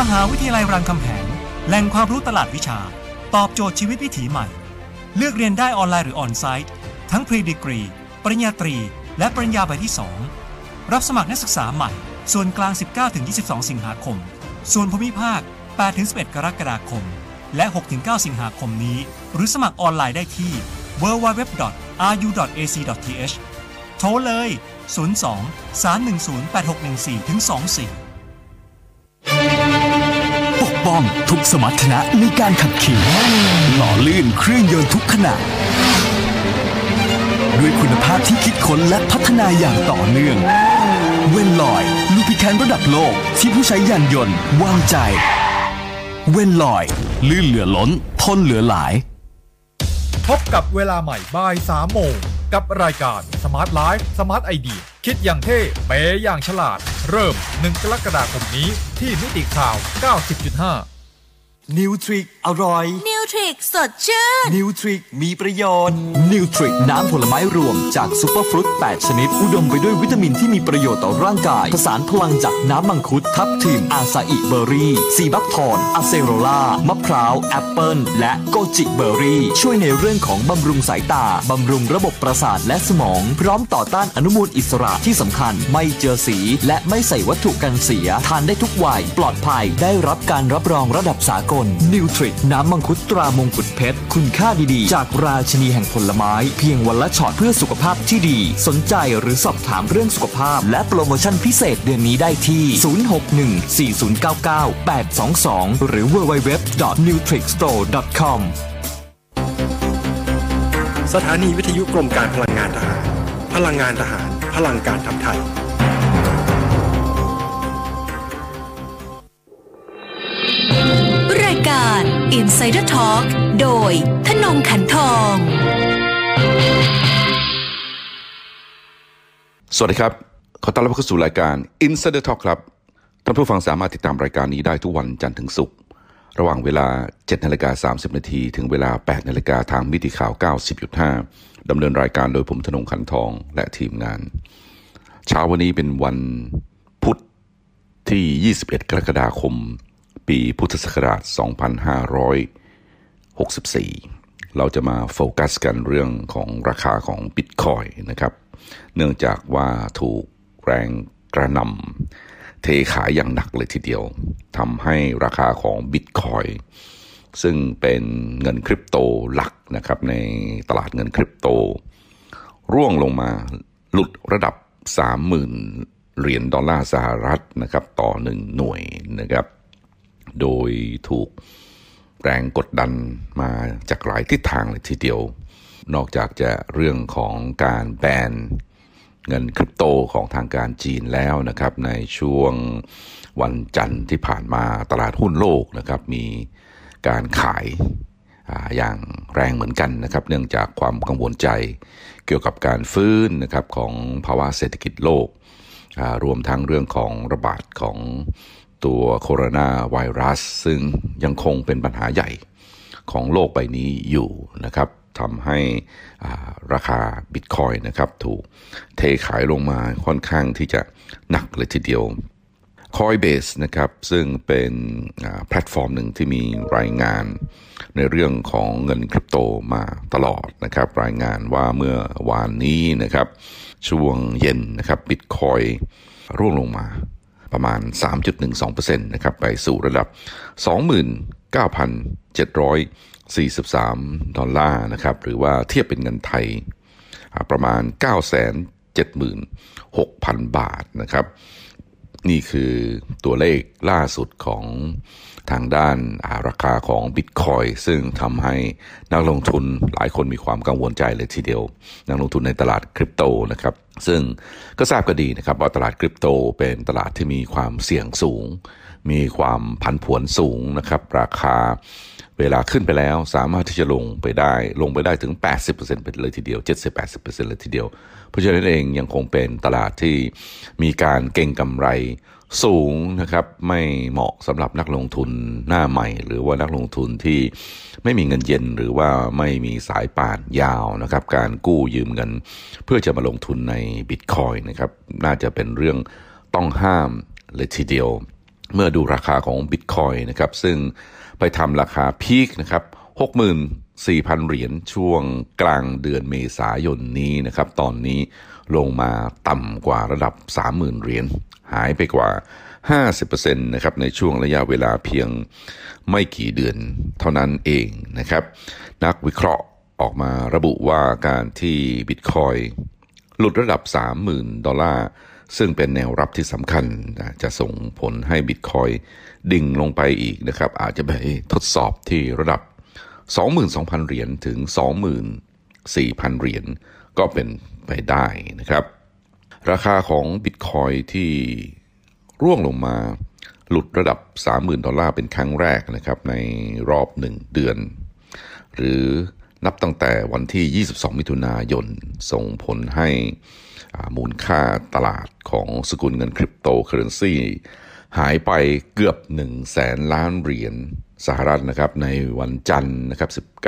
มหาวิทยาลัยรามคำแหงแหล่งความรู้ตลาดวิชา ตอบโจทย์ชีวิตวิถีใหม่ เลือกเรียนได้ออนไลน์หรือออนไซต์ ทั้งพรีดีกรี ปริญญาตรี และปริญญาใบที่ 2 รับสมัครนักศึกษาใหม่ ส่วนกลาง 19-22 สิงหาคม ส่วนภูมิภาค 8-11 กรกฎาคม และ 6-9 สิงหาคมนี้ หรือสมัครออนไลน์ได้ที่ www.ru.ac.th โทรเลย 02-3108614-24 ป้องทุกสมรรถนะในการขับขี่หล่อลื่นเครื่องยนต์ทุกขณะด้วยคุณภาพที่คิดค้นและพัฒนาอย่างต่อเนื่อง เวนลอยลูพิแคนระดับโลกที่ผู้ใช้ยานยนต์วางใจ เวนลอย ลื่นเหลือล้น ทนเหลือหลาย พบกับเวลาใหม่บ่าย3โมง กับรายการ Smart Life Smart ID คิดอย่างเท่เป๊ะอย่างฉลาด เริ่ม 1 กรกฎาคมนี้ที่มิติข่าว 90.5 นิวทริกอร่อยนิว ทริกสดชื่น นิวทริกมีประโยชน์ นิวทริกน้ำผลไม้รวมจากซูเปอร์ฟรุต 8 ชนิด อุดมไปด้วยวิตามินที่มีประโยชน์ต่อร่างกาย ผสานพลังจากน้ำมังคุด ทับทิม อาซาอิเบอร์รี่ ซีบัคธอร์นอะเซโรล่ามะพร้าว แอปเปิลและโกจิเบอร์รี่ ช่วยในเรื่องของบำรุงสายตา บำรุงระบบประสาทและสมอง พร้อมต่อต้านอนุมูลอิสระที่สำคัญ ไม่เจือสี และไม่ใส่วัตถุกันเสีย ทานได้ทุกวัย ปลอดภัย ได้รับการรับรองระดับสากล นิวทริกน้ำมังคุดตรามงกุฎเพชร คุณค่าดีๆ จากราชนีแห่งผลไม้ เพียงวันละช็อตเพื่อสุขภาพที่ดี สนใจหรือสอบถามเรื่องสุขภาพ และโปรโมชั่นพิเศษเดือนนี้ได้ที่ 061-4099-822 หรือ www.nutrixstore.com สถานีวิทยุกรมการพลังงานทหาร พลังงานทหาร พลังการทำไทย Insider Talk โดยธนงขันทอง สวัสดีครับ ขอต้อนรับเข้าสู่รายการ Insider Talk ครับ ท่านผู้ฟังสามารถติดตามรายการนี้ได้ทุกวันจันทร์ถึงศุกร์ระหว่างเวลา7นาฬิกา30 นาทีถึงเวลา 8นาฬิกาทางมิติข่าว 90.5 ดำเนินรายการโดยผมธนงขันทองและทีมงาน เช้าวันนี้เป็นวันพุธที่ 21 กรกฎาคม ปีพุทธศักราช 2564 เราจะมาโฟกัสกันเรื่องของราคาของบิตคอยนะครับ เนื่องจากว่าถูกแรงกระหน่ำเทขายอย่างหนักเลยทีเดียวทำให้ราคาของบิตคอยซึ่งเป็นเงินคริปโตหลักนะครับในตลาดเงินคริปโต ร่วงลงมาหลุดระดับ 30,000 เหรียญดอลลาร์สหรัฐนะครับต่อหนึ่งหน่วยนะครับ โดยถูกแรงกดดันมาจากหลายทิศทางเลยทีเดียว นอกจากจะเรื่องของการแบนเงินคริปโตของทางการจีนแล้วนะครับ ในช่วงวันจันทร์ที่ผ่านมาตลาดหุ้นโลกนะครับ มีการขายอย่างแรงเหมือนกันนะครับ เนื่องจากความกังวลใจเกี่ยวกับการฟื้นนะครับของภาวะเศรษฐกิจโลก รวมทั้งเรื่องของระบาดของ ตัวโคโรนาไวรัส ซึ่งยังคงเป็นปัญหาใหญ่ของโลกใบนี้อยู่นะครับทำให้ราคาบิตคอยน์นะครับถูกเทขายลงมาค่อนข้างที่จะหนักเลยทีเดียว Coinbase นะครับซึ่งเป็นแพลตฟอร์มหนึ่งที่มีรายงานในเรื่องของเงินคริปโตมาตลอดนะครับ รายงานว่าเมื่อวานนี้นะครับ ช่วงเย็นนะครับบิตคอยร่วงลงมา ประมาณ 3.12%นะครับไปสู่ระดับ 29,743 ดอลลาร์นะครับหรือว่าเทียบเป็นเงินไทยประมาณ 976,000 บาทนะครับ นี่คือตัวเลขล่าสุดของ ทางด้านาราคาของบิตคอยซึ่งทำให้นักลงทุนหลายคนมีความกังวลใจเลยทีเดียว นักลงทุนในตลาดคริปโตนะครับซึ่งก็ทราบกันดีนะครับว่าตลาดคริปโตเป็นตลาดที่มีความเสี่ยงสูง มีความผันผวนสูงนะครับราคาเวลาขึ้นไปแล้วสามารถที่จะลงไปได้ลงไปได้ถึง 80%เป็นเลยทีเดียว 70-80%เลยทีเดียว เพราะฉะนั้นเองยังคงเป็นตลาดที่มีการเก่งกำไร สูงนะครับไม่เหมาะสำหรับนักลงทุนหน้าใหม่ หรือว่านักลงทุนที่ไม่มีเงินเย็น หรือว่าไม่มีสายป่านยาวนะครับการกู้ยืมเงิน เพื่อจะมาลงทุนในบิตคอยนะครับน่าจะเป็นเรื่องต้องห้ามเลยทีเดียว เมื่อดูราคาของบิตคอยนะครับซึ่งไปทำราคาพีคนะครับ64,000 เหรียญช่วงกลางเดือนเมษายนนี้นะครับตอนนี้ลงมาต่ำกว่าระดับ 30,000 เหรียญ หายไปกว่า 50%นะครับในช่วงระยะเวลาเพียงไม่กี่เดือนเท่านั้นเองนะครับ นักวิเคราะห์ออกมาระบุว่าการที่บิตคอยหลุดระดับ 30,000 ดอลลาร์ ซึ่งเป็นแนวรับที่สำคัญจะส่งผลให้บิตคอยดิ่งลงไปอีกนะครับ อาจจะไปทดสอบที่ระดับ 22,000 เหรียญถึง 24,000 เหรียญก็เป็นไปได้นะครับ ราคาของบิตคอยที่ร่วงลงมาหลุดระดับ 30,000 ดอลลาร์เป็นครั้งแรกนะครับในรอบ 1 เดือน หรือนับตั้งแต่วันที่ 22 มิถุนายน ส่งผลให้มูลค่าตลาดของสกุลเงินคริปโตเคอเรนซีหายไปเกือบ1แสนล้านเหรียญสหรัฐนะครับในวันจันทร์นะครับ 19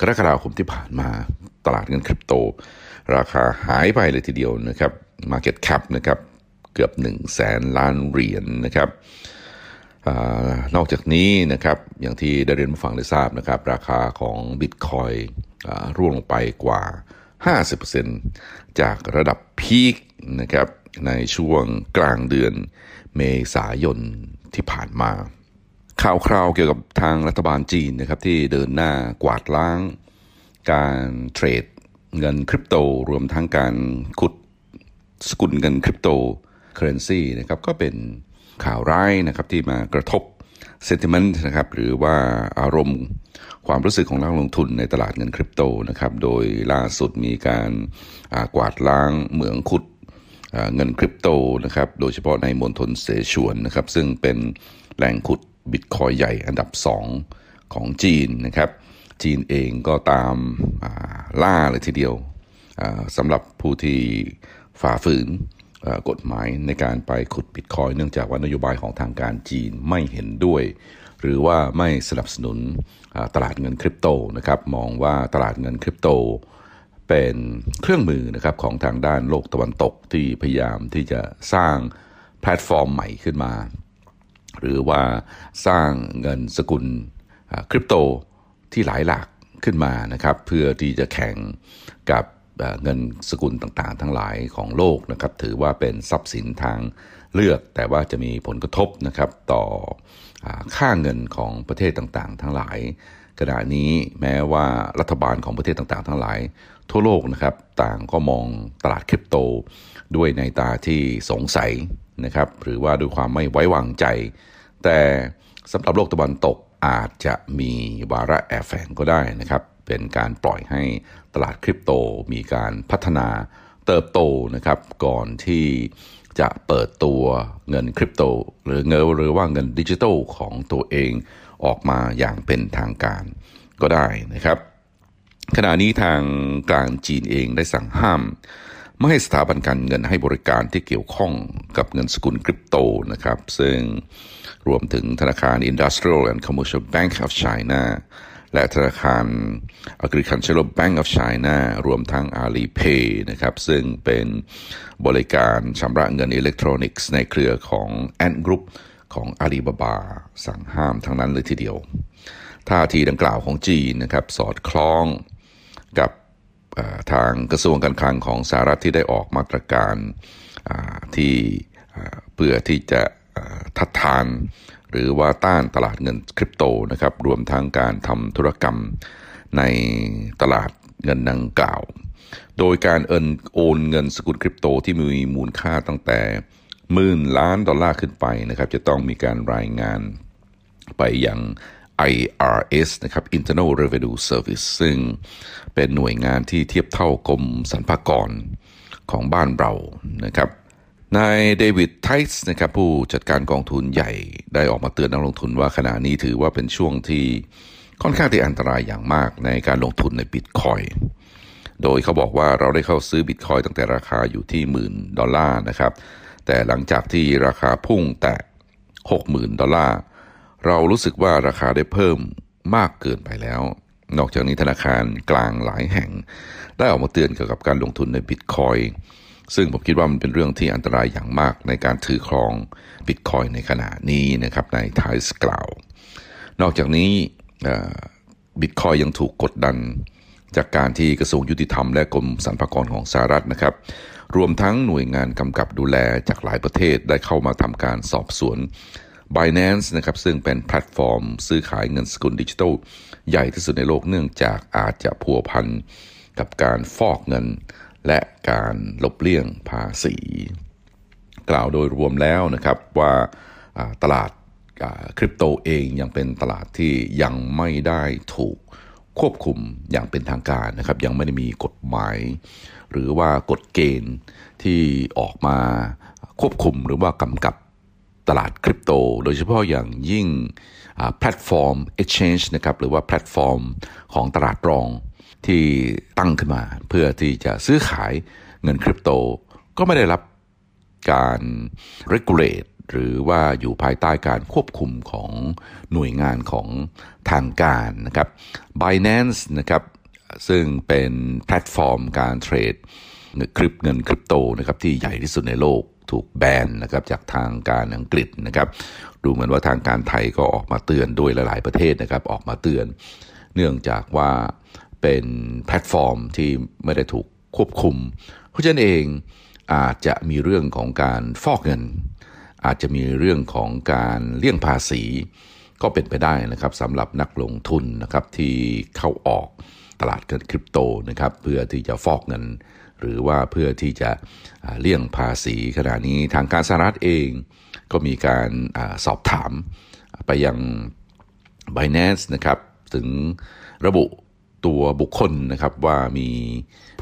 กรกฎาคมที่ผ่านมาตลาดเงินคริปโต ราคาหายไปเลยทีเดียวนะครับ Market Cap นะครับเกือบ1แสนล้านเหรียญนนะครับอนอกจากนี้นะครับอย่างที่ได้เรียนผู้ฟังได้ทราบนะครับ ราคาของบิตคอยร่วงลงไปกว่า 50%จากระดับพีคนะครับในช่วงกลางเดือนเมษายนที่ผ่านมา ข่าวคราวเกี่ยวกับทางรัฐบาลจีนนะครับที่เดินหน้ากวาดล้างการเทรดเงินคริปโตรวมทั้งการขุด สกุลเงินคริปโตเคอเรนซีนะครับก็เป็นข่าวร้ายนะครับที่มากระทบ sentiment นะครับหรือว่าอารมณ์ความรู้สึกของนักลงทุนในตลาดเงินคริปโตนะครับโดยล่าสุดมีการกวาดล้างเหมืองขุดเงินคริปโตนะครับโดยเฉพาะในมณฑลเสฉวนนะครับซึ่งเป็นแหล่งขุดบิตคอยใหญ่อันดับ 2 ของจีนนะครับจีนเองก็ตามล่าเลยทีเดียวสำหรับผู้ที่ ฝ่าฝืนกฎหมายในการไปขุดบิตคอยเนื่องจากว่านโยบายของทางการจีนไม่เห็นด้วย หรือว่าไม่สนับสนุนตลาดเงินคริปโตนะครับมองว่าตลาดเงินคริปโตเป็นเครื่องมือนะครับของทางด้านโลกตะวันตกที่พยายามที่จะสร้างแพลตฟอร์มใหม่ขึ้นมา หรือว่าสร้างเงินสกุลคริปโตที่หลายหลากขึ้นมานะครับเพื่อที่จะแข่งกับ เงินสกุลต่างๆ ทั้งหลายของโลกนะครับถือว่าเป็นทรัพย์สินทางเลือก แต่ว่าจะมีผลกระทบนะครับต่อค่าเงินของประเทศต่างๆ ทั้งหลายขณะนี้แม้ว่ารัฐบาลของประเทศต่างๆ ทั้งหลาย ทั่วโลกนะครับต่างก็มองตลาดคริปโต ด้วยในตาที่สงสัยนะครับหรือว่าด้วยความไม่ไว้วางใจ แต่สำหรับโลกตะวันตกอาจจะมีวาระแอบแฝงก็ได้นะครับ เป็นการปล่อยให้ตลาดคริปโตมีการพัฒนาเติบโตนะครับก่อนที่จะเปิดตัวเงินคริปโตหรือเงินหรือว่าเงินดิจิทัลของตัวเองออกมาอย่างเป็นทางการก็ได้นะครับ ขณะนี้ทางกลางจีนเองได้สั่งห้ามไม่ให้สถาบันการเงินให้บริการที่เกี่ยวข้องกับเงินสกุลคริปโตนะครับ ซึ่งรวมถึงธนาคาร Industrial and Commercial Bank of China และธนาคาร Agricultural Bank of China รวมทั้ง Alipay นะครับซึ่งเป็นบริการชำระเงินอิเล็กทรอนิกส์ในเครือของ Ant Group ของ Alibaba สั่งห้ามทั้งนั้นเลยทีเดียว ท่าทีดังกล่าวของจีนนะครับสอดคล้องกับทางกระทรวงการคลังของสหรัฐที่ได้ออกมาตรการที่เพื่อที่จะทัดทาน หรือว่าต้านตลาดเงินคริปโตนะครับรวมทั้งการทำธุรกรรมในตลาดเงินดังกล่าว โดยการเอินโอนเงินสกุลคริปโตที่มีมูลค่าตั้งแต่หมื่นล้านดอลลาร์ขึ้นไปนะครับจะต้องมีการรายงานไปยัง IRS นะครับ Internal Revenue Service ซึ่งเป็นหน่วยงานที่เทียบเท่ากรมสรรพากรของบ้านเรานะครับ นายเดวิดไทส์นะครับผู้จัดการกองทุนใหญ่ได้ออกมาเตือนนักลงทุนว่าขณะนี้ถือว่าเป็นช่วงที่ค่อนข้างที่อันตรายอย่างมากในการลงทุนในบิตคอยโดยเขาบอกว่าเราได้เข้าซื้อบิตคอยตั้งแต่ราคาอยู่ที่หมื่นดอลลาร์นะครับ แต่หลังจากที่ราคาพุ่งแตะหกหมื่นดอลลาร์เรารู้สึกว่าราคาได้เพิ่มมากเกินไปแล้ว นอกจากนี้ธนาคารกลางหลายแห่ง ได้ออกมาเตือนเกี่ยวกับการลงทุนในบิตคอย ซึ่งผมคิดว่ามันเป็นเรื่องที่อันตรายอย่างมากในการถือครองบิตคอยในขณะนี้นะครับในไทยส์กล่าว นอกจากนี้บิตคอยยังถูกกดดันจากการที่กระทรวงยุติธรรมและกรมสรรพากรของสหรัฐนะครับ รวมทั้งหน่วยงานกำกับดูแลจากหลายประเทศได้เข้ามาทำการสอบสวน Binance นะครับซึ่งเป็นแพลตฟอร์ม ซื้อขายเงินสกุลดิจิทัล ใหญ่ที่สุดในโลกเนื่องจากอาจจะพัวพันกับการฟอกเงิน และการลบเลี่ยงภาษี กล่าวโดยรวมแล้วนะครับว่าตลาดคริปโตเองยังเป็นตลาดที่ยังไม่ได้ถูกควบคุมอย่างเป็นทางการนะครับ ยังไม่ได้มีกฎหมาย หรือว่ากฎเกณฑ์ที่ออกมาควบคุมหรือว่ากำกับตลาดคริปโต โดยเฉพาะอย่างยิ่งแพลตฟอร์ม exchange นะครับหรือว่าแพลตฟอร์มของตลาดรอง ที่ตั้งขึ้นมา เพื่อที่จะซื้อขายเงินคริปโต ก็ไม่ได้รับการ regulate หรือว่าอยู่ภายใต้การควบคุมของหน่วยงานของทางการนะครับ Binance นะครับซึ่งเป็นแพลตฟอร์มการเทรดคริปเงินคริปโตนะครับที่ใหญ่ที่สุดในโลกถูกแบนนะครับจากทางการอังกฤษนะครับ ดูเหมือนว่าทางการไทยก็ออกมาเตือนโดยหลาย ๆ ประเทศนะครับ ออกมาเตือน เนื่องจากว่า เป็นแพลตฟอร์มที่ไม่ได้ถูกควบคุม เพราะฉะนั้นเองอาจจะมีเรื่องของการฟอกเงิน อาจจะมีเรื่องของการเลี่ยงภาษี ก็เป็นไปได้นะครับสำหรับนักลงทุนนะครับที่เข้าออกตลาดเงินคริปโตนะครับเพื่อที่จะฟอกเงิน หรือว่าเพื่อที่จะเลี่ยงภาษีขณะนี้ทางการสหรัฐเองก็มีการอสอบถามไปยัง Binance นะครับถึงระบุ ตัวบุคคลนะครับว่ามี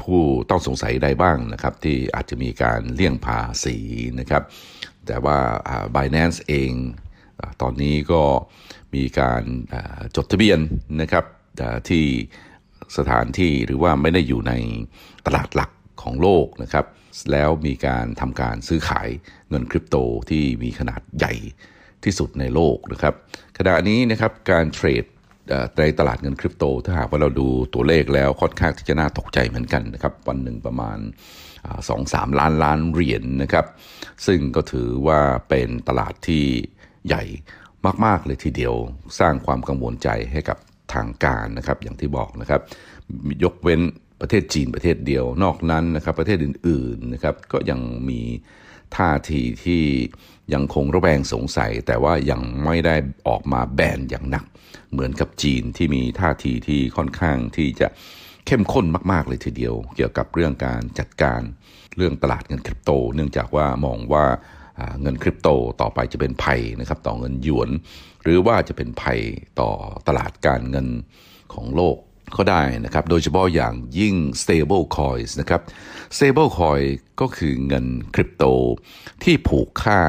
ผู้ต้องสงสัยใดบ้างนะครับ ที่อาจจะมีการเลี่ยงภาษีนะครับ แต่ว่า Binance เองตอนนี้ก็มีการจดทะเบียนนะครับที่สถานที่หรือว่าไม่ได้อยู่ในตลาดหลักของโลกนะครับ แล้วมีการทำการซื้อขายเงินคริปโตที่มีขนาดใหญ่ที่สุดในโลกนะครับขณะนี้นะครับการเทรด ในตลาดเงินคริปโต ถ้าหากว่าเราดูตัวเลขแล้วค่อนข้างที่จะน่าตกใจเหมือนกันนะครับ วันหนึ่งประมาณสองสามล้านล้านเหรียญนนะครับ ซึ่งก็ถือว่าเป็นตลาดที่ใหญ่มาก ๆ เลยทีเดียวสร้างความกังวลใจให้กับทางการนะครับ อย่างที่บอกนะครับ ยกเว้นประเทศจีนประเทศเดียวนอกนั้นนะครับ ประเทศอื่นๆนะครับก็ยังมีท่าทีที่ ยังคงระแวงสงสัย แต่ว่ายังไม่ได้ออกมาแบนอย่างหนัก เหมือนกับจีนที่มีท่าทีที่ค่อนข้างที่จะเข้มข้นมากๆเลยทีเดียว เกี่ยวกับเรื่องการจัดการเรื่องตลาดเงินคริปโต เนื่องจากว่ามองว่าเงินคริปโตต่อไปจะเป็นภัยนะครับต่อเงินหยวน หรือว่าจะเป็นภัยต่อตลาดการเงินของโลก ก็ได้นะครับ โดยเฉพาะอย่างยิ่ง stable coins นะครับ stable coin ก็คือเงินคริปโตที่ผูกค่า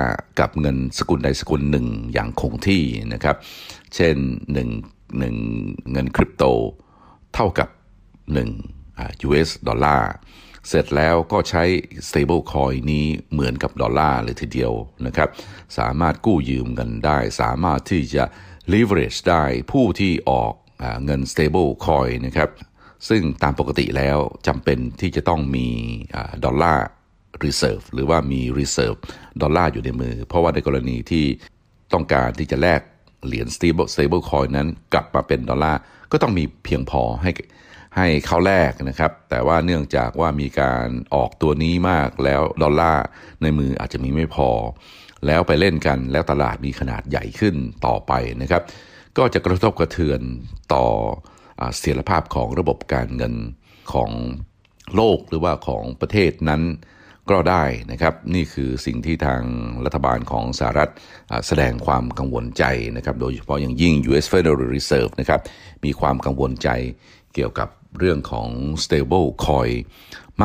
กับเงินสกุลใดสกุลหนึ่งอย่างคงที่นะครับ เช่น1 1เงินคริปโตเท่ากับ1 US ดอลลาร์เสร็จแล้วก็ใช้ stable coin นี้เหมือนกับดอลลาร์เลยทีเดียวนะครับ สามารถกู้ยืมกันได้ สามารถที่จะ leverage ได้ผู้ที่ออก เงิน stable coin นะครับ ซึ่งตามปกติแล้วจำเป็นที่จะต้องมีดอลลาร์ reserve หรือว่ามี reserve ดอลลาร์อยู่ในมือ เพราะว่าในกรณีที่ต้องการที่จะแลกเหรียญ stable stable coin นั้นกลับมาเป็นดอลลาร์ ก็ต้องมีเพียงพอให้ให้เขาแลกนะครับ แต่ว่าเนื่องจากว่ามีการออกตัวนี้มากแล้วดอลลาร์ในมืออาจจะมีไม่พอ แล้วไปเล่นกันแล้วตลาดมีขนาดใหญ่ขึ้นต่อไปนะครับ ก็จะกระทบกระเทือนต่อเสถียรภาพของระบบการเงินของโลกหรือว่าของประเทศนั้นก็ได้นะครับ นี่คือสิ่งที่ทางรัฐบาลของสหรัฐแสดงความกังวลใจนะครับ โดยเฉพาะอย่างยิ่ง U.S. Federal Reserve นะครับมีความกังวลใจเกี่ยวกับเรื่องของ stable coin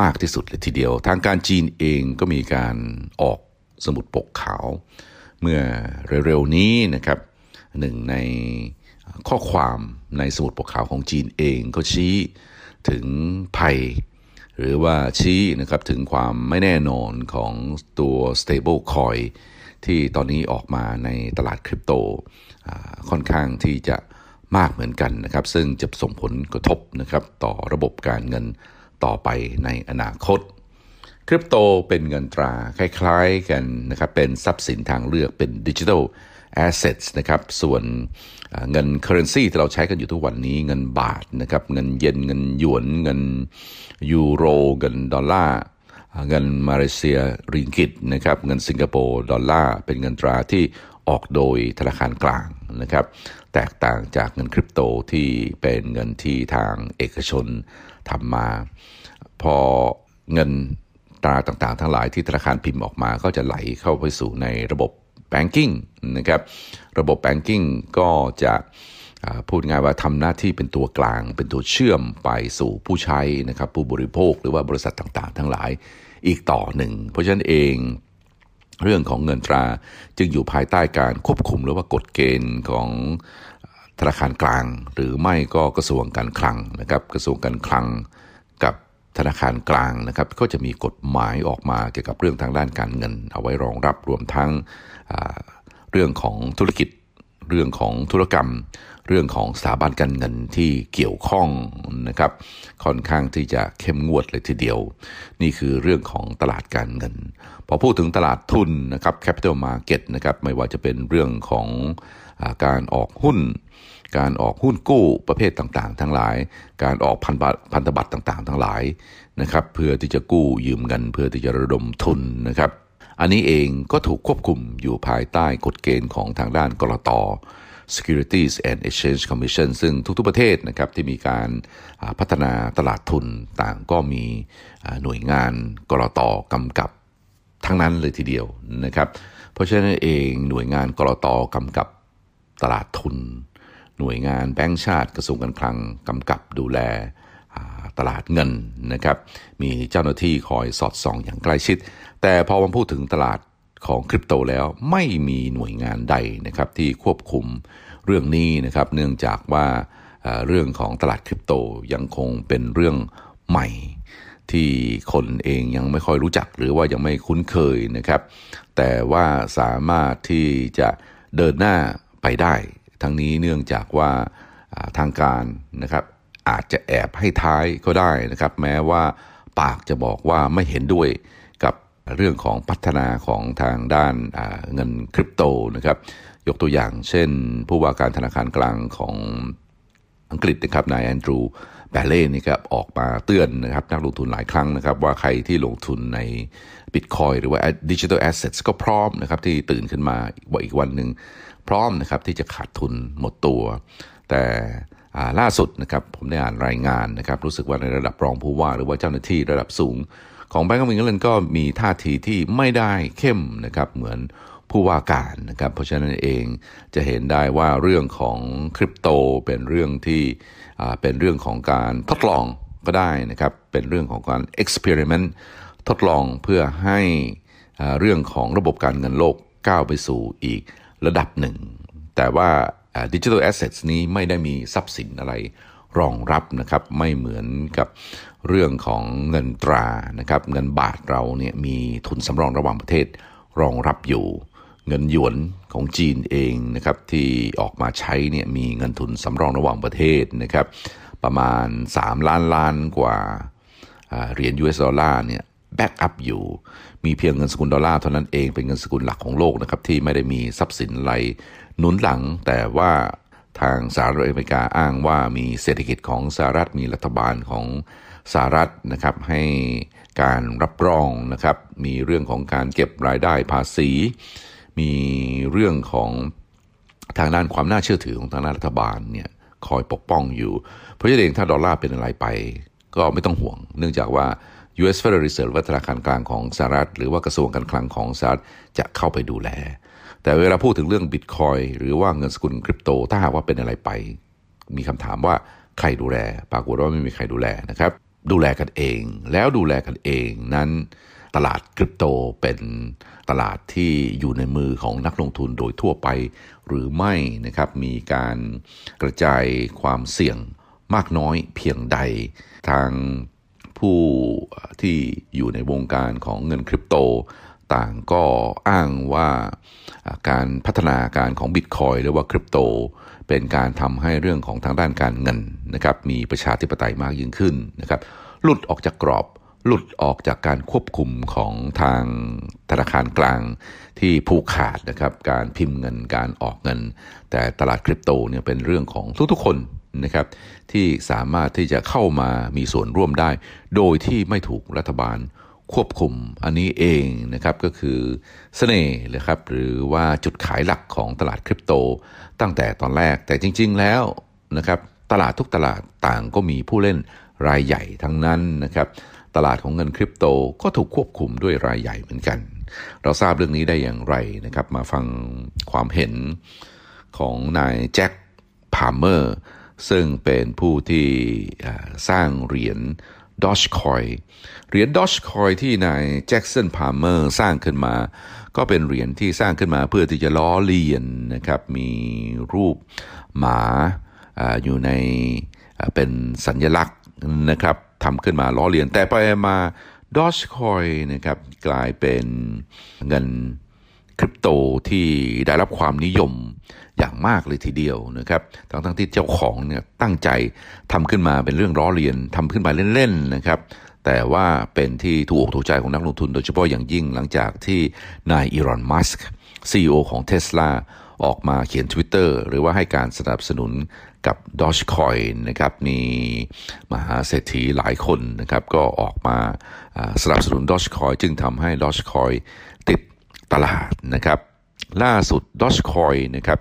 มากที่สุดเลยทีเดียว ทางการจีนเองก็มีการออกสมุดปกขาว เมื่อเร็วๆนี้นะครับ หนึ่งในข้อความในสมุดปกขาวของจีนเองก็ชี้ถึงภัย หรือว่าชี้นะครับถึงความไม่แน่นอนของตัว stable coin ที่ตอนนี้ออกมาในตลาดคริปโตค่อนข้างที่จะมากเหมือนกันนะครับ ซึ่งจะส่งผลกระทบนะครับต่อระบบการเงินต่อไปในอนาคต คริปโตเป็นเงินตราคล้ายๆกันนะครับเป็นทรัพย์สินทางเลือกเป็นดิจิทัล asset นะครับส่วนเงิน currency ที่เราใช้กันอยู่ทุกวันนี้เงินบาทนะครับเงินเยนเงินหยวนเงินยูโรเงินดอลลาร์เงินมาเลเซียริงกิตนะครับเงินสิงคโปร์ดอลลาร์เป็นเงินตราที่ออกโดยธนาคารกลางนะครับ แตกต่างจากเงินคริปโตที่เป็นเงินที่ทางเอกชนทำมา พอเงินตราต่างๆ ทั้งหลายที่ธนาคารพิมพ์ออกมาก็จะไหลเข้าไปสู่ในระบบ แบงกิ้งนะครับระบบแบงกิ้งก็จะพูดง่ายว่าทำหน้าที่เป็นตัวกลาง เป็นตัวเชื่อมไปสู่ผู้ใช้นะครับผู้บริโภคหรือว่าบริษัทต่างๆ ทั้งหลายอีกต่อหนึ่ง เพราะฉะนั้นเองเรื่องของเงินตราจึงอยู่ภายใต้การควบคุมหรือว่ากฎเกณฑ์ของธนาคารกลาง หรือไม่ก็กระทรวงการคลังนะครับกระทรวงการคลังกับธนาคารกลางนะครับก็จะมีกฎหมายออกมาเกี่ยวกับเรื่องทางด้านการเงิน เอาไว้รองรับรวมทั้ง เรื่องของธุรกิจ เรื่องของธุรกรรม เรื่องของสถาบันการเงินที่เกี่ยวข้องนะครับ ค่อนข้างที่จะเข้มงวดเลยทีเดียว นี่คือเรื่องของตลาดการเงิน พอพูดถึงตลาดทุนนะครับ capital market นะครับ ไม่ว่าจะเป็นเรื่องของอการออกหุ้นการออกหุ้นกู้ประเภทต่างๆ ทั้งหลาย การออกพันพันธบัตรต่างๆ ทั้งหลายนะครับ เพื่อที่จะกู้ยืมเงินเพื่อที่จะระดมทุนนะครับ อันนี้เองก็ถูกควบคุมอยู่ภายใต้กฎเกณฑ์ของทางด้านกรต Securities and Exchange Commission ซึ่งทุกๆประเทศนะครับที่มีการพัฒนาตลาดทุนต่างก็มีหน่วยงานกรตกำกับทั้งนั้นเลยทีเดียวนะครับ เพราะฉะนั้นเองหน่วยงานกรตกำกับตลาดทุน หน่วยงานแบงก์ชาติกระทรวงการคลังกำกับดูแล ตลาดเงินนะครับ มีเจ้าหน้าที่คอยสอดส่องอย่างใกล้ชิด แต่พอมาพูดถึงตลาดของคริปโตแล้วไม่มีหน่วยงานใดนะครับที่ควบคุมเรื่องนี้นะครับ เนื่องจากว่าเรื่องของตลาดคริปโตยังคงเป็นเรื่องใหม่ที่คนเองยังไม่ค่อยรู้จักหรือว่ายังไม่คุ้นเคยนะครับ แต่ว่าสามารถที่จะเดินหน้าไปได้ ทั้งนี้เนื่องจากว่าทางการนะครับ อาจจะแอบให้ท้ายก็ได้นะครับ แม้ว่าปากจะบอกว่าไม่เห็นด้วยกับเรื่องของพัฒนาของทางด้านเงินคริปโตนะครับ ยกตัวอย่างเช่น ผู้ว่าการธนาคารกลางของอังกฤษนะครับนายแอนดรูแบลเล่นี่ครับออกมาเตือนนะครับนักลงทุนหลายครั้งนะครับ ว่าใครที่ลงทุนในบิตคอยน์หรือว่า digital asset ก็พร้อมนะครับที่ตื่นขึ้นมาว่าอีกวันหนึ่งพร้อมนะครับที่จะขาดทุนหมดตัว แต่ ล่าสุดนะครับผมได้อ่านรายงานนะครับรู้สึกว่าในระดับรองผู้ว่า หรือว่าเจ้าหน้าที่ระดับสูง ของแบงก์อเมริกันก็มีท่าทีที่ไม่ได้เข้มนะครับเหมือนผู้ว่าการนะครับเพราะฉะนั้นเองจะเห็นได้ว่าเรื่องของคริปโตเป็นเรื่องที่เป็นเรื่องของการทดลองก็ได้นะครับเป็นเรื่องของการ experiment ทดลองเพื่อให้เรื่องของระบบการเงินโลกก้าวไปสู่อีกระดับหนึ่ง แต่ว่า ดิจิทัลแอสเซทนี้ไม่ได้มีทรัพย์สินอะไรรองรับนะครับไม่เหมือนกับเรื่องของเงินตรานะครับเงินบาทเราเนี่ยมีทุนสำรองระหว่างประเทศรองรับอยู่ เงินหยวนของจีนเองนะครับที่ออกมาใช้เนี่ยมีเงินทุนสำรองระหว่างประเทศนะครับประมาณ 3 ล้านล้านกว่าเหรียญ US ดอลลาร์เนี่ย backup อยู่ มีเพียงเงินสกุลดอลลาร์เท่านั้นเองเป็นเงินสกุลหลักของโลกนะครับที่ไม่ได้มีทรัพย์สินอะไร หนุนหลังแต่ว่าทางสหรัฐอเมริกาอ้างว่ามีเศรษฐกิจของสหรัฐมีรัฐบาลของสหรัฐนะครับให้การรับรองนะครับ มีเรื่องของการเก็บรายได้ภาษี มีเรื่องของทางด้านความน่าเชื่อถือของทางด้านรัฐบาลเนี่ยคอยปกป้องอยู่ เพราะฉะนั้นถ้าดอลลาร์เป็นอะไรไป ก็ไม่ต้องห่วง เนื่องจากว่า U.S. Federal Reserve วัฒนาคารกลางของสหรัฐ หรือว่ากระทรวงการคลังของสหรัฐจะเข้าไปดูแล แต่เวลาพูดถึงเรื่องบิตคอยหรือว่าเงินสกุลคริปโต ถ้าหากว่าเป็นอะไรไป มีคำถามว่าใครดูแล ปรากฏว่าไม่มีใครดูแลนะครับ ดูแลกันเอง แล้วดูแลกันเองนั้นตลาดคริปโตเป็นตลาดที่อยู่ในมือของนักลงทุนโดยทั่วไป หรือไม่นะครับมีการกระจายความเสี่ยงมากน้อยเพียงใด ทางผู้ที่อยู่ในวงการของเงินคริปโต ต่างก็อ้างว่าการพัฒนาการของบิตคอยหรือว่าคริปโต เป็นการทำให้เรื่องของทางด้านการเงินนะครับมีประชาธิปไตยมากยิ่งขึ้นนะครับหลุดออกจากกรอบหลุดออกจากการควบคุมของทางธนาคารกลางที่ผูกขาดนะครับการพิมพ์เงินการออกเงิน แต่ตลาดคริปโตเนี่ยเป็นเรื่องของทุกๆคนนะครับที่สามารถที่จะเข้ามามีส่วนร่วมได้ โดยที่ไม่ถูกรัฐบาล ควบคุมอันนี้เองนะครับก็คือเสน่ห์เลยครับหรือว่าจุดขายหลักของตลาดคริปโต ตั้งแต่ตอนแรกแต่จริง ๆ แล้วนะครับตลาดทุกตลาดต่างก็มีผู้เล่นรายใหญ่ทั้งนั้นนะครับตลาดของเงินคริปโตก็ถูกควบคุมด้วยรายใหญ่เหมือนกัน เราทราบเรื่องนี้ได้อย่างไรนะครับมาฟังความเห็นของนายแจ็คสันพาล์มเมอร์ซึ่งเป็นผู้ที่สร้างเหรียญ Dogecoin เหรียญ Dogecoin ที่นายแจ็คสันพาล์มเมอร์สร้างขึ้นมา ก็เป็นเหรียญที่สร้างขึ้นมาเพื่อที่จะล้อเลียนนะครับมีรูปหมาออยู่ในเป็นสัญลักษณ์นะครับทำขึ้นมาล้อเลียนแต่ไปมา Dogecoin นะครับกลายเป็นเงิน คริปโตที่ได้รับความนิยมอย่างมากเลยทีเดียวนะครับ ทั้งทั้งที่เจ้าของเนี่ยตั้งใจทำขึ้นมาเป็นเรื่องล้อเลียนทำขึ้นมาเล่นๆนะครับ แต่ว่าเป็นที่ถูกอกถูกใจของนักลงทุน โดยเฉพาะอย่างยิ่งหลังจากที่นายอีรอนมัสก์ซีอของเท s l a ออกมาเขียน Twitter หรือว่าให้การสนับสนุนกับ Dogecoin นะครับ มีมหาเศรษฐีหลายคนนะครับ ก็ออกมาสนับสนุน Dogecoin จึงทำให้ Dogecoin ตลาดนะครับ ล่าสุด Dogecoin นะครับ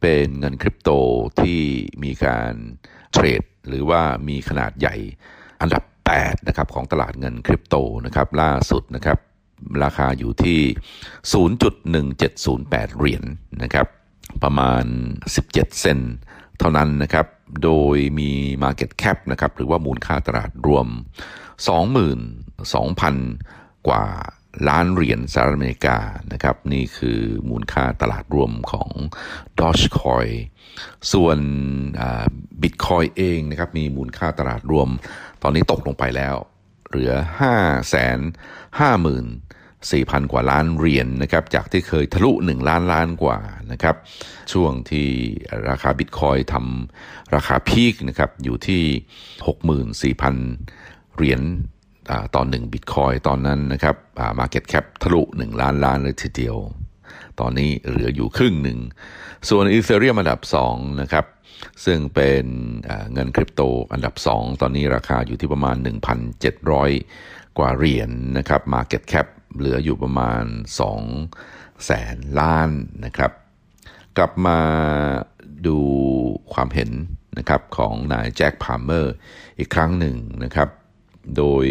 เป็นเงินคริปโตที่มีการเทรดหรือว่ามีขนาดใหญ่อันดับ8นะครับของตลาดเงินคริปโตนะครับล่าสุดนะครับราคาอยู่ที่ 0.1708 เหรียญนนะครับประมาณ 17 เซนเท่านั้นนะครับโดยมี Market Cap นะครับหรือว่ามูลค่าตลาดรวม 22,000 กว่า ล้านเหรียญสหรัฐอเมริกานะครับ นี่คือมูลค่าตลาดรวมของ Dogecoin ส่วนบิตคอยเองนะครับ มีมูลค่าตลาดรวม ตอนนี้ตกลงไปแล้ว เหลือ 5 5 0 0 0 4,000 กว่าล้านเหรียญนนะครับจากที่เคยทะลุ 1 ล้านล้านกว่านะครับช่วงที่ราคาบิตคอยทำราคาพีคนะครับอยู่ที่ 64,000 เหรียญ ตอนหนึ่งบิตคอยตอนนั้นนะครับมาเก็ตแคปทะลุ 1 ล้านล้านเลยทีเดียว ตอนนี้เหลืออยู่ครึ่งหนึ่ง ส่วนอีเธเรียมอันดับ 2 นะครับ ซึ่งเป็นเงินคริปโตอันดับ 2 ตอนนี้ราคาอยู่ที่ประมาณ 1,700 กว่าเหรียญนนะครับ Market Cap เหลืออยู่ประมาณ 2 แสนล้านนะครับ กลับมาดูความเห็นนะครับของนายแจ็คพาร์เมอร์อีกครั้งหนึ่งนะครับ โดย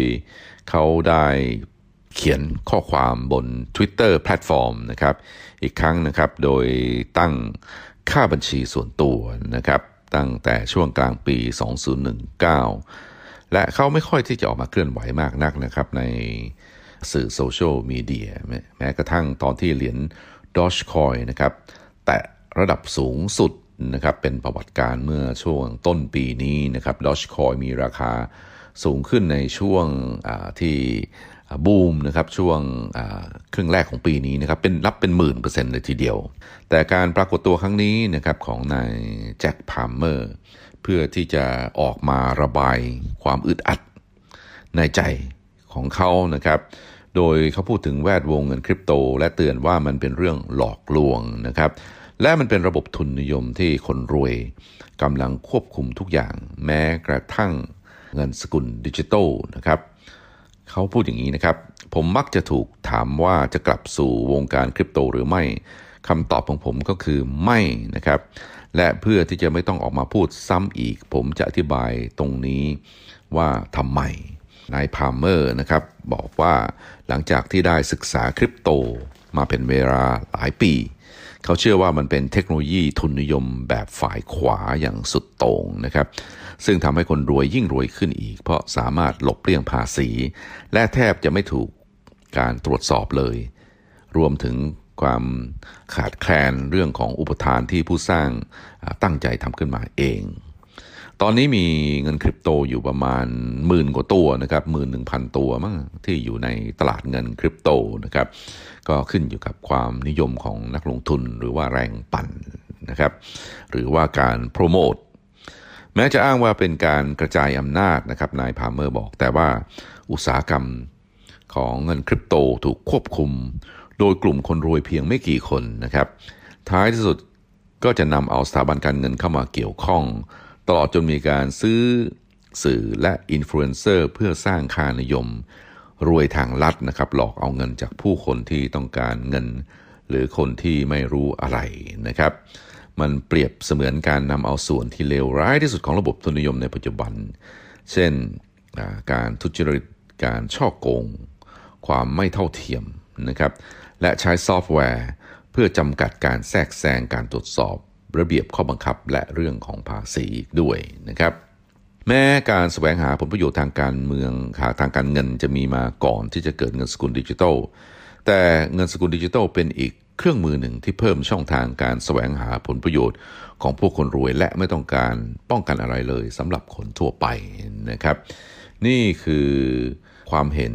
เขาได้เขียนข้อความบน Twitter แพลตฟอร์มนะครับ อีกครั้งนะครับโดยตั้งค่าบัญชีส่วนตัวนะครับ ตั้งแต่ช่วงกลางปี 2019 และเขาไม่ค่อยที่จะออกมาเคลื่อนไหวมากนักนะครับ ในสื่อโซเชียลมีเดียแม้กระทั่งตอนที่เหรียญ Dogecoin นะครับแตะระดับสูงสุดนะครับเป็นประวัติการเมื่อช่วงต้นปีนี้นะครับ Dogecoin มีราคา สูงขึ้นในช่วงที่บูมนะครับช่วงครึ่งแรกของปีนี้นะครับเป็นรับเป็นหมื่นเปอร์เซ็นต์เลยทีเดียว แต่การปรากฏตัวครั้งนี้นะครับของนายแจ็คพาร์เมอร์เพื่อที่จะออกมาระบายความอึดอัดในใจของเขานะครับ โดยเขาพูดถึงแวดวงเงินคริปโต และเตือนว่ามันเป็นเรื่องหลอกลวงนะครับ และมันเป็นระบบทุนนิยมที่คนรวยกำลังควบคุมทุกอย่าง แม้กระทั่ง เงินสกุลดิจิตอลนะครับเขาพูดอย่างนี้นะครับ ผมมักจะถูกถามว่าจะกลับสู่วงการคริปโตหรือไม่คำตอบของผมก็คือไม่นะครับ และเพื่อที่จะไม่ต้องออกมาพูดซ้ำอีก ผมจะอธิบายตรงนี้ว่าทำไมนายพาร์เมอร์นะครับบอกว่าหลังจากที่ได้ศึกษาคริปโตมาเป็นเวลาหลายปี เขาเชื่อว่ามันเป็นเทคโนโลยีทุนนิยมแบบฝ่ายขวาอย่างสุดโต่งนะครับ ซึ่งทำให้คนรวยยิ่งรวยขึ้นอีก เพราะสามารถหลบเลี่ยงภาษี และแทบจะไม่ถูกการตรวจสอบเลย รวมถึงความขาดแคลนเรื่องของอุปทานที่ผู้สร้างตั้งใจทำขึ้นมาเอง ตอนนี้มีเงินคริปโตอยู่ประมาณหมื่นกว่าตัวนะครับหมื่นหนึ่งพันตัวมั้งที่อยู่ในตลาดเงินคริปโตนะครับ ก็ขึ้นอยู่กับความนิยมของนักลงทุนหรือว่าแรงปั่นนะครับหรือว่าการโปรโมทแม้จะอ้างว่าเป็นการกระจายอำนาจนะครับนายพาเมอร์บอก แต่ว่าอุตสาหกรรมของเงินคริปโตถูกควบคุม โดยกลุ่มคนรวยเพียงไม่กี่คนนะครับ ท้ายที่สุดก็จะนำเอาสถาบันการเงินเข้ามาเกี่ยวข้อง ตลอดจนมีการซื้อสื่อและอินฟลูเอนเซอร์เพื่อสร้างค่านิยม รวยทางลัดนะครับ หลอกเอาเงินจากผู้คนที่ต้องการเงิน หรือคนที่ไม่รู้อะไรนะครับ มันเปรียบเสมือนการนำเอาส่วนที่เลวร้ายที่สุดของระบบทุนนิยมในปัจจุบัน เช่นการทุจริตการช่อโกง ความไม่เท่าเทียมนะครับ และใช้ซอฟต์แวร์เพื่อจำกัดการแทรกแซงการตรวจสอบ ระเบียบข้อบังคับและเรื่องของภาษีด้วยนะครับ แม้การแสวงหาผลประโยชน์ทางการเมืองหาทางการเงินจะมีมาก่อนที่จะเกิดเงินสกุลดิจิทัล แต่เงินสกุลดิจิทัลเป็นอีกเครื่องมือหนึ่งที่เพิ่มช่องทางการแสวงหาผลประโยชน์ของพวกคนรวยและไม่ต้องการป้องกันอะไรเลยสำหรับคนทั่วไปนะครับ นี่คือความเห็น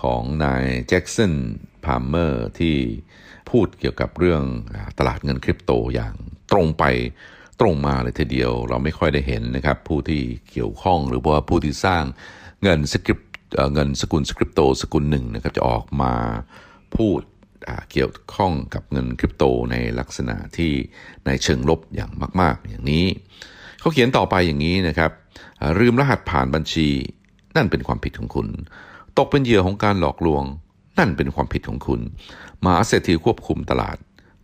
ของนายแจ็กสันพาร์เมอร์ที่พูดเกี่ยวกับเรื่องตลาดเงินคริปโตอย่างตรงไป ตรงมาเลยทีเดียว เราไม่ค่อยได้เห็นนะครับ ผู้ที่เกี่ยวข้องหรือว่าผู้ที่สร้างเงินสคริปเงินสกุลสคริปโตสกุลหนึ่งนะครับจะออกมาพูดเกี่ยวข้องกับเงินคริปโตในลักษณะที่ในเชิงลบอย่างมาก ๆ อย่างนี้ เขาเขียนต่อไปอย่างนี้นะครับลืมรหัสผ่านบัญชี นั่นเป็นความผิดของคุณ ตกเป็นเหยื่อของการหลอกลวง นั่นเป็นความผิดของคุณมหาเศรษฐีควบคุมตลาด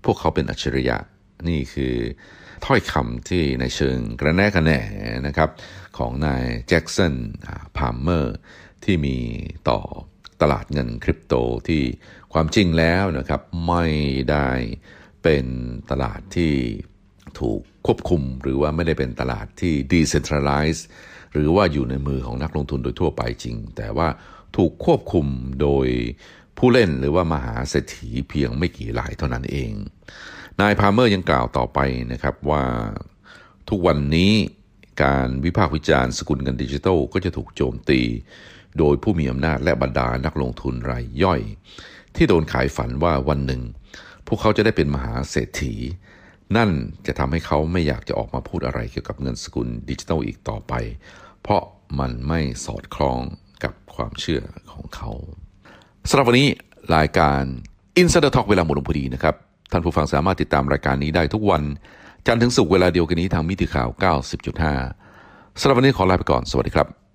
พวกเขาเป็นอัจฉริยะนี่คือ ถ้อยคำที่ในเชิงกระแนกระแหนนะครับของนายแจ็กสันพาร์เมอร์ที่มีต่อตลาดเงินคริปโตที่ความจริงแล้วนะครับไม่ได้เป็นตลาดที่ถูกควบคุม หรือว่าไม่ได้เป็นตลาดที่ decentralized หรือว่าอยู่ในมือของนักลงทุนโดยทั่วไปจริง แต่ว่าถูกควบคุมโดย ผู้เล่นหรือว่ามหาเศรษฐีเพียงไม่กี่รายเท่านั้นเอง นายพาเมอร์ยังกล่าวต่อไปนะครับว่าทุกวันนี้การวิพากษ์วิจารณ์สกุลเงินดิจิทัลก็จะถูกโจมตี โดยผู้มีอำนาจและบรรดานักลงทุนรายย่อย ที่โดนขายฝันว่าวันหนึ่ง พวกเขาจะได้เป็นมหาเศรษฐี นั่นจะทำให้เขาไม่อยากจะออกมาพูดอะไรเกี่ยวกับเงินสกุลดิจิทัลอีกต่อไป เพราะมันไม่สอดคล้องกับความเชื่อของเขา สำหรับวันนี้รายการ Insider Talk เวลาหมดลงพอดีนะครับ ท่านผู้ฟังสามารถติดตามรายการนี้ได้ทุกวัน จันทร์ถึงศุกร์เวลาเดียวกันนี้ทางมิติข่าว 90.5สำหรับวันนี้ขอลาไปก่อน สวัสดีครับ